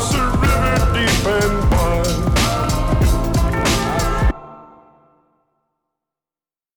Sir.